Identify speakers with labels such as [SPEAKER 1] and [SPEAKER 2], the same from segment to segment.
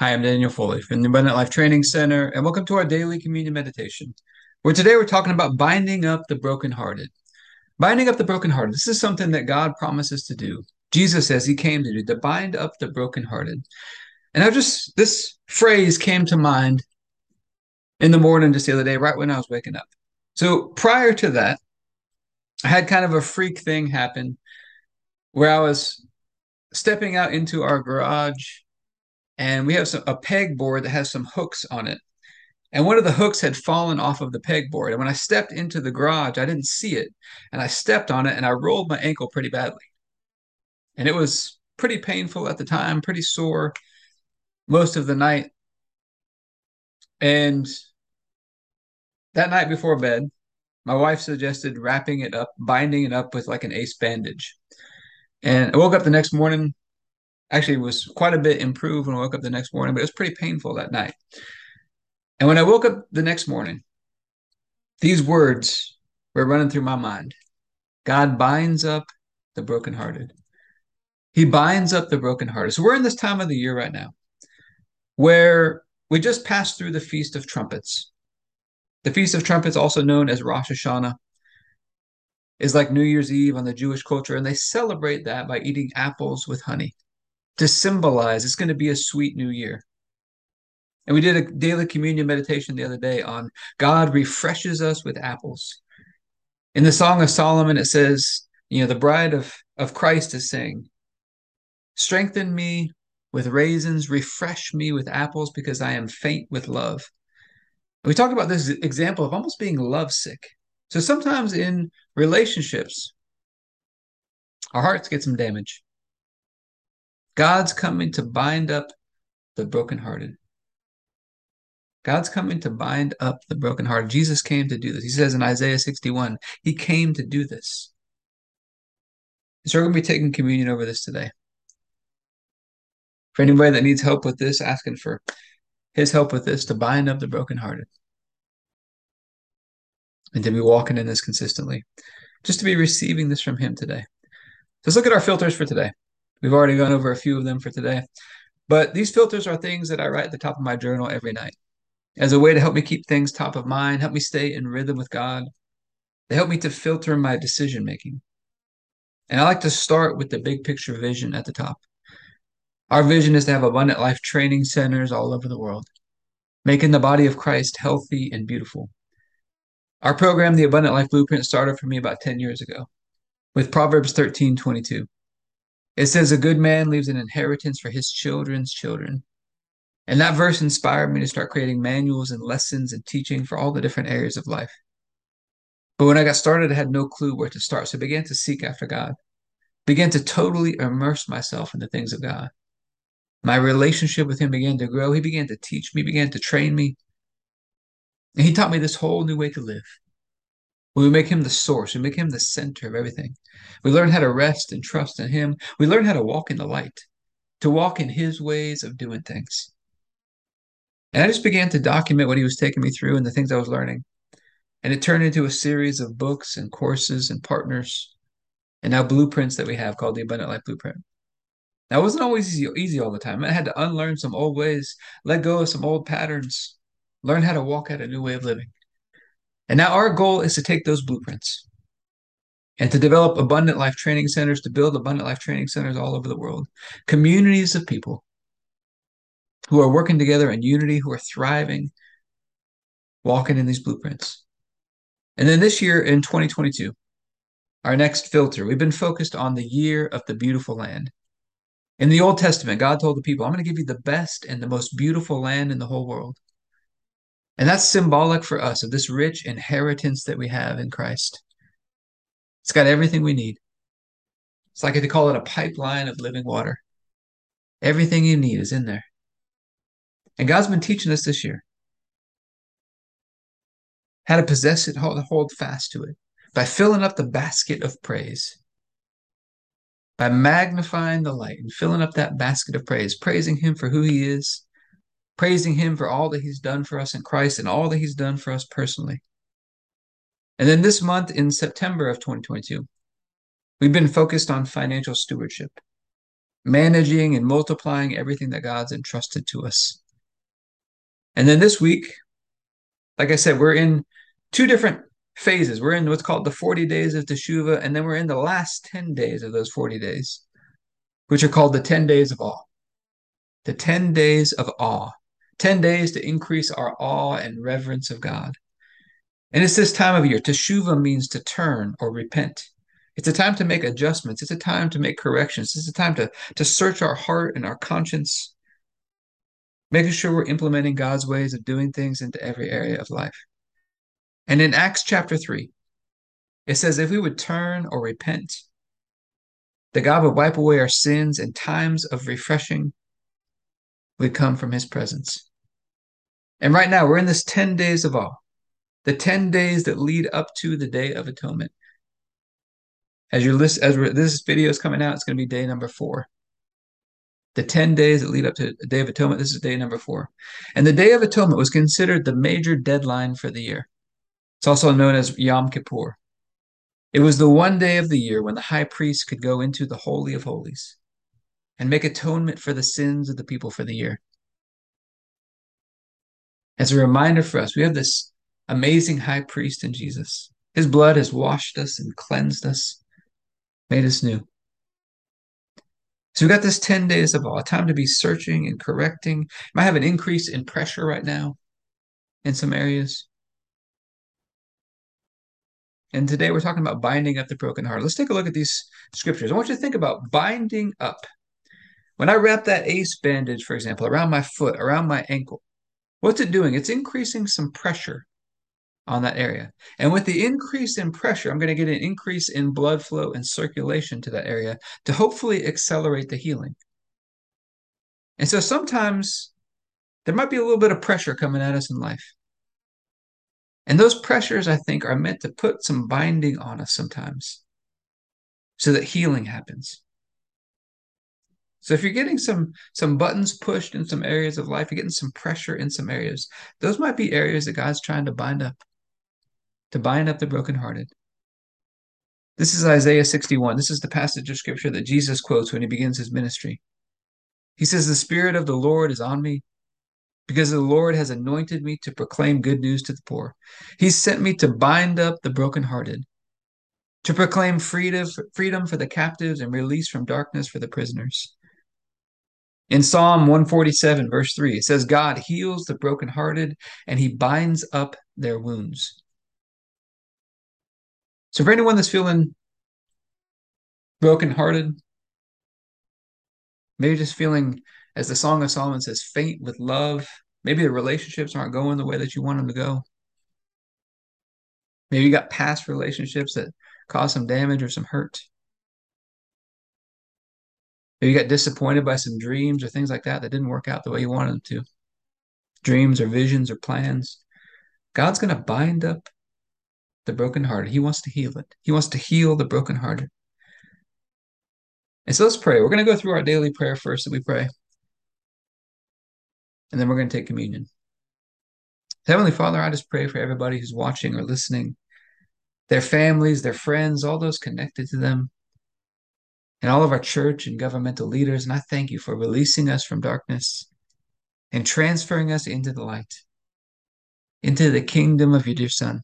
[SPEAKER 1] Hi, I'm Daniel Foley from the Abundant Life Training Center, and welcome to our daily communion meditation. Where today we're talking about binding up the brokenhearted. Binding up the brokenhearted. This is something that God promises to do. Jesus says he came to do, to bind up the brokenhearted. And I just, this phrase came to mind in the morning just the other day, right when I was waking up. So prior to that, I had kind of a freak thing happen where I was stepping out into our garage and we have some, a pegboard that has some hooks on it. And one of the hooks had fallen off of the pegboard. And when I stepped into the garage, I didn't see it. And I stepped on it and I rolled my ankle pretty badly. And it was pretty painful at the time, pretty sore most of the night. And that night before bed, my wife suggested wrapping it up, binding it up with like an ace bandage. And I woke up the next morning, actually was quite a bit improved when I woke up the next morning, but it was pretty painful that night. And when I woke up the next morning, these words were running through my mind God binds up the brokenhearted. He binds up the brokenhearted. So we're in this time of the year right now where we just passed through the Feast of Trumpets. The Feast of Trumpets, also known as Rosh Hashanah, is like New Year's Eve on the Jewish culture, and they celebrate that by eating apples with honey to symbolize it's going to be a sweet new year. And we did a daily communion meditation the other day on God refreshes us with apples. In the Song of Solomon, it says, you know, the bride of, of Christ is saying, Strengthen me with raisins, refresh me with apples because I am faint with love. And we talk about this example of almost being lovesick. So sometimes in relationships, our hearts get some damage. God's coming to bind up the brokenhearted. God's coming to bind up the brokenhearted. Jesus came to do this. He says in Isaiah 61, He came to do this. So we're going to be taking communion over this today. For anybody that needs help with this, asking for His help with this to bind up the brokenhearted and to be walking in this consistently, just to be receiving this from Him today. Let's look at our filters for today. We've already gone over a few of them for today. But these filters are things that I write at the top of my journal every night as a way to help me keep things top of mind, help me stay in rhythm with God. They help me to filter my decision making. And I like to start with the big picture vision at the top. Our vision is to have abundant life training centers all over the world, making the body of Christ healthy and beautiful. Our program, the Abundant Life Blueprint, started for me about 10 years ago with Proverbs 13 22. It says, A good man leaves an inheritance for his children's children. And that verse inspired me to start creating manuals and lessons and teaching for all the different areas of life. But when I got started, I had no clue where to start. So I began to seek after God, began to totally immerse myself in the things of God. My relationship with Him began to grow. He began to teach me, began to train me. And He taught me this whole new way to live. We make him the source. We make him the center of everything. We learn how to rest and trust in him. We learn how to walk in the light, to walk in his ways of doing things. And I just began to document what he was taking me through and the things I was learning. And it turned into a series of books and courses and partners and now blueprints that we have called the Abundant Life Blueprint. Now, it wasn't always easy, easy all the time. I had to unlearn some old ways, let go of some old patterns, learn how to walk out a new way of living. And now our goal is to take those blueprints and to develop abundant life training centers, to build abundant life training centers all over the world, communities of people who are working together in unity, who are thriving, walking in these blueprints. And then this year in 2022, our next filter, we've been focused on the year of the beautiful land. In the Old Testament, God told the people, I'm going to give you the best and the most beautiful land in the whole world. And that's symbolic for us of this rich inheritance that we have in Christ. It's got everything we need. It's like they call it a pipeline of living water. Everything you need is in there. And God's been teaching us this year how to possess it, hold, hold fast to it by filling up the basket of praise, by magnifying the light and filling up that basket of praise, praising Him for who He is, praising Him for all that He's done for us in Christ and all that He's done for us personally. And then this month in September of 2022, we've been focused on financial stewardship. managing and multiplying everything that God's entrusted to us. And then this week, like I said, we're in two different phases. We're in what's called the 40 days of Teshuvah, and then we're in the last 10 days of those 40 days, which are called the 10 days of awe. The 10 days of awe. 10 days to increase our awe and reverence of God. And it's this time of year. Teshuvah means to turn or repent. It's a time to make adjustments. It's a time to make corrections. It's a time to, to search our heart and our conscience, making sure we're implementing God's ways of doing things into every area of life. And in Acts chapter 3, it says, if we would turn or repent, that God would wipe away our sins and times of refreshing would come from his presence. And right now, we're in this 10 days of awe, the 10 days that lead up to the Day of Atonement. As your list, as this video is coming out, it's going to be day number four. The 10 days that lead up to the Day of Atonement, this is day number four. And the Day of Atonement was considered the major deadline for the year. It's also known as Yom Kippur. It was the one day of the year when the high priest could go into the Holy of Holies and make atonement for the sins of the people for the year. As a reminder for us, we have this amazing high priest in Jesus. His blood has washed us and cleansed us, made us new. So we got this 10 days of awe, time to be searching and correcting. Might have an increase in pressure right now in some areas. And today we're talking about binding up the broken heart. Let's take a look at these scriptures. I want you to think about binding up. When I wrap that ace bandage, for example, around my foot, around my ankle, what's it doing? It's increasing some pressure on that area. And with the increase in pressure, I'm going to get an increase in blood flow and circulation to that area to hopefully accelerate the healing. And so sometimes there might be a little bit of pressure coming at us in life. And those pressures, I think, are meant to put some binding on us sometimes so that healing happens. So if you're getting some some buttons pushed in some areas of life, you're getting some pressure in some areas. Those might be areas that God's trying to bind up, to bind up the brokenhearted. This is Isaiah 61. This is the passage of scripture that Jesus quotes when he begins his ministry. He says, The Spirit of the Lord is on me because the Lord has anointed me to proclaim good news to the poor. He sent me to bind up the brokenhearted, to proclaim freedom, freedom for the captives and release from darkness for the prisoners. In Psalm 147, verse 3, it says, God heals the brokenhearted and he binds up their wounds. So, for anyone that's feeling brokenhearted, maybe just feeling as the Song of Solomon says, faint with love. Maybe the relationships aren't going the way that you want them to go. Maybe you got past relationships that cause some damage or some hurt. Maybe you got disappointed by some dreams or things like that that didn't work out the way you wanted them to. Dreams or visions or plans. God's going to bind up the brokenhearted. He wants to heal it. He wants to heal the brokenhearted. And so let's pray. We're going to go through our daily prayer first that we pray and then we're going to take communion. Heavenly Father, I just pray for everybody who's watching or listening, their families, their friends, all those connected to them, and all of our church and governmental leaders. And I thank you for releasing us from darkness and transferring us into the light, into the kingdom of your dear Son.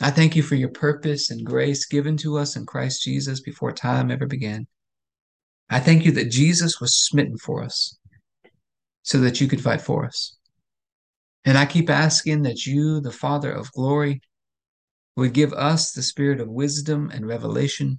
[SPEAKER 1] I thank you for your purpose and grace given to us in Christ Jesus before time ever began. I thank you that Jesus was smitten for us so that you could fight for us. And I keep asking that you, the Father of glory, would give us the spirit of wisdom and revelation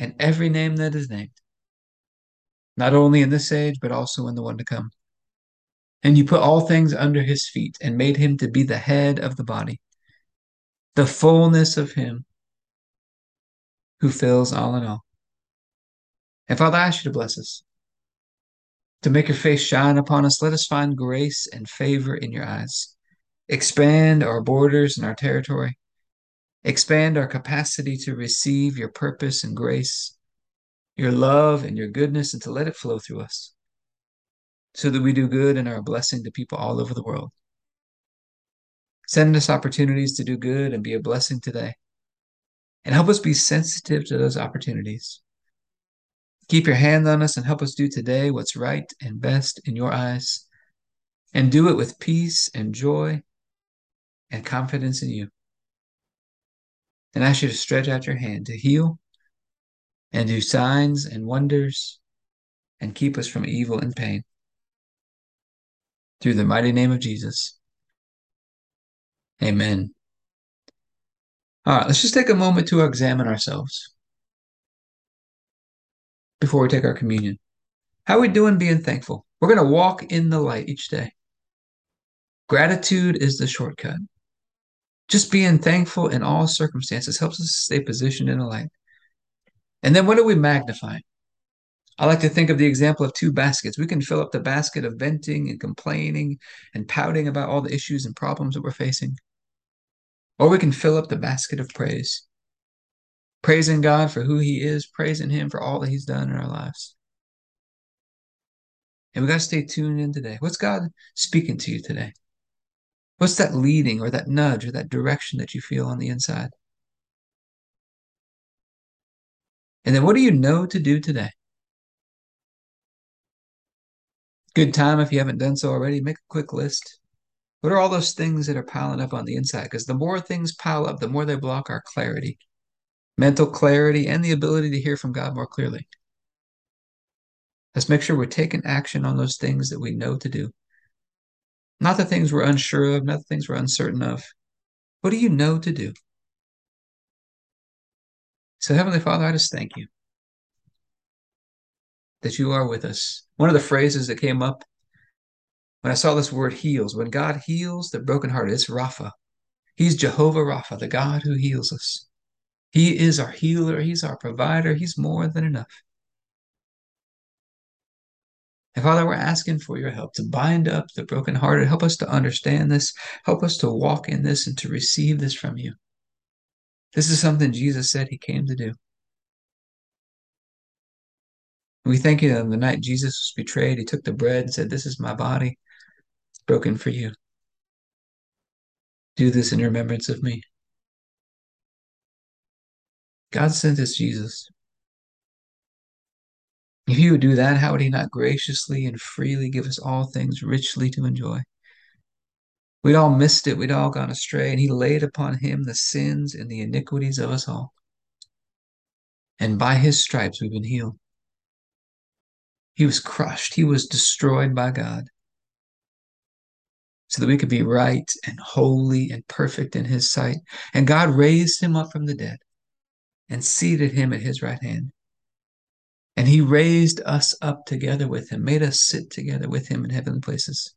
[SPEAKER 1] and every name that is named, not only in this age, but also in the one to come. And you put all things under his feet and made him to be the head of the body, the fullness of him who fills all in all. And Father, I ask you to bless us to make your face shine upon us. Let us find grace and favor in your eyes. Expand our borders and our territory. Expand our capacity to receive your purpose and grace, your love and your goodness, and to let it flow through us so that we do good and are a blessing to people all over the world. Send us opportunities to do good and be a blessing today. And help us be sensitive to those opportunities. Keep your hand on us and help us do today what's right and best in your eyes. And do it with peace and joy and confidence in you. And ask you to stretch out your hand to heal and do signs and wonders and keep us from evil and pain. Through the mighty name of Jesus. Amen. All right, let's just take a moment to examine ourselves before we take our communion. How are we doing being thankful? We're going to walk in the light each day. Gratitude is the shortcut. Just being thankful in all circumstances helps us stay positioned in the light. And then what are we magnifying? I like to think of the example of two baskets. We can fill up the basket of venting and complaining and pouting about all the issues and problems that we're facing. Or we can fill up the basket of praise, praising God for who He is, praising Him for all that He's done in our lives. And we got to stay tuned in today. What's God speaking to you today? What's that leading or that nudge or that direction that you feel on the inside? And then what do you know to do today? Good time if you haven't done so already, make a quick list. What are all those things that are piling up on the inside? Because the more things pile up, the more they block our clarity, mental clarity, and the ability to hear from God more clearly. Let's make sure we're taking action on those things that we know to do. Not the things we're unsure of, not the things we're uncertain of. What do you know to do? So, Heavenly Father, I just thank you that you are with us. One of the phrases that came up when I saw this word heals, when God heals the brokenhearted, it's Rapha. He's Jehovah Rapha, the God who heals us. He is our healer, He's our provider, He's more than enough. And Father, we're asking for your help to bind up the brokenhearted. Help us to understand this. Help us to walk in this and to receive this from you. This is something Jesus said he came to do. We thank you that on the night Jesus was betrayed, he took the bread and said, This is my body broken for you. Do this in remembrance of me. God sent us Jesus. If he would do that, how would he not graciously and freely give us all things richly to enjoy? We'd all missed it, we'd all gone astray, and he laid upon him the sins and the iniquities of us all. And by his stripes we've been healed. He was crushed, he was destroyed by God so that we could be right and holy and perfect in his sight. And God raised him up from the dead and seated him at his right hand. And he raised us up together with him, made us sit together with him in heavenly places.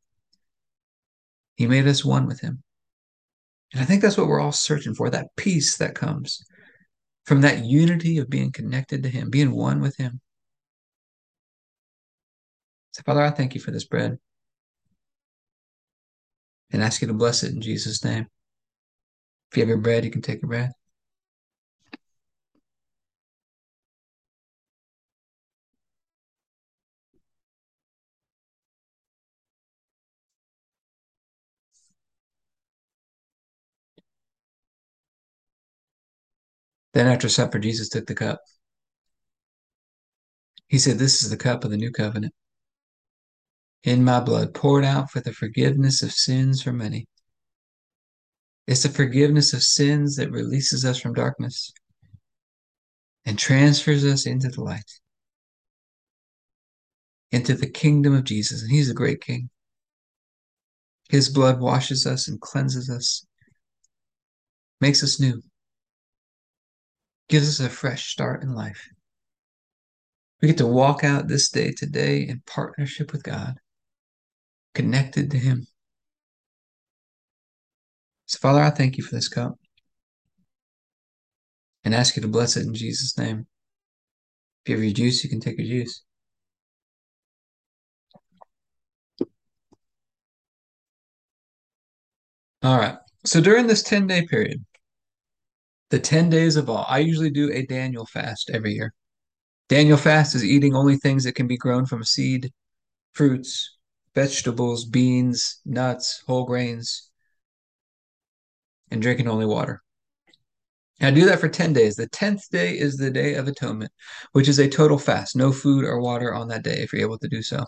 [SPEAKER 1] He made us one with him. And I think that's what we're all searching for that peace that comes from that unity of being connected to him, being one with him. So, Father, I thank you for this bread and ask you to bless it in Jesus' name. If you have your bread, you can take your bread. Then after supper, Jesus took the cup. He said, This is the cup of the new covenant in my blood, poured out for the forgiveness of sins for many. It's the forgiveness of sins that releases us from darkness and transfers us into the light, into the kingdom of Jesus. And He's a great King. His blood washes us and cleanses us, makes us new, gives us a fresh start in life. We get to walk out this day today in partnership with God, connected to Him. So, Father, I thank you for this cup and ask you to bless it in Jesus' name. If you have your juice, you can take your juice. All right. So during this 10 day period, the 10 days of all, I usually do a Daniel fast every year. Daniel fast is eating only things that can be grown from seed, fruits, vegetables, beans, nuts, whole grains, and drinking only water. I do that for 10 days. The 10th day is the Day of Atonement, which is a total fast, no food or water on that day if you're able to do so.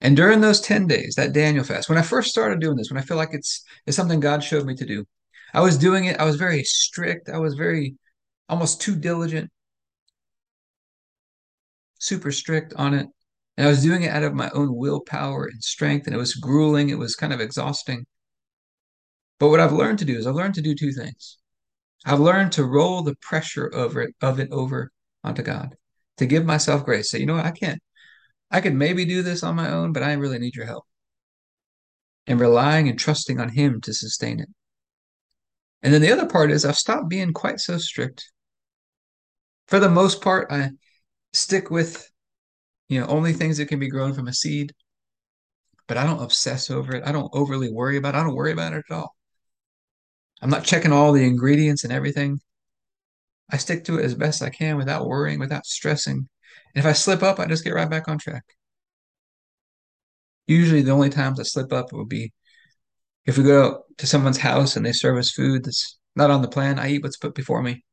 [SPEAKER 1] And during those 10 days, that Daniel fast, when I first started doing this, when I feel like it's, it's something God showed me to do, I was doing it. I was very strict. I was very almost too diligent, super strict on it. And I was doing it out of my own willpower and strength. And it was grueling. It was kind of exhausting. But what I've learned to do is I've learned to do two things. I've learned to roll the pressure over it, of it over onto God, to give myself grace. Say, you know what, I can't, I could maybe do this on my own, but I really need your help. And relying and trusting on Him to sustain it. And then the other part is I've stopped being quite so strict. For the most part, I stick with, you know, only things that can be grown from a seed, but I don't obsess over it. I don't overly worry about it. I don't worry about it at all. I'm not checking all the ingredients and everything. I stick to it as best I can without worrying, without stressing. And if I slip up, I just get right back on track. Usually, the only times I slip up would be if we go to someone's house and they serve us food that's not on the plan. I eat what's put before me.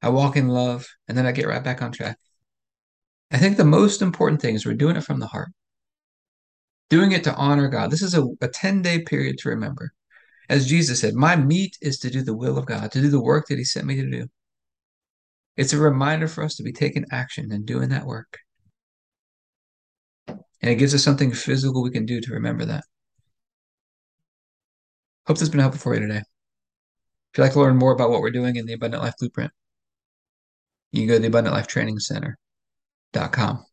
[SPEAKER 1] I walk in love, and then I get right back on track. I think the most important thing is we're doing it from the heart, doing it to honor God. This is a, a 10 day period to remember. As Jesus said, my meat is to do the will of God, to do the work that He sent me to do. It's a reminder for us to be taking action and doing that work. And it gives us something physical we can do to remember that. Hope this has been helpful for you today. If you'd like to learn more about what we're doing in the Abundant Life Blueprint, you can go to the Abundant Life Training Center.com.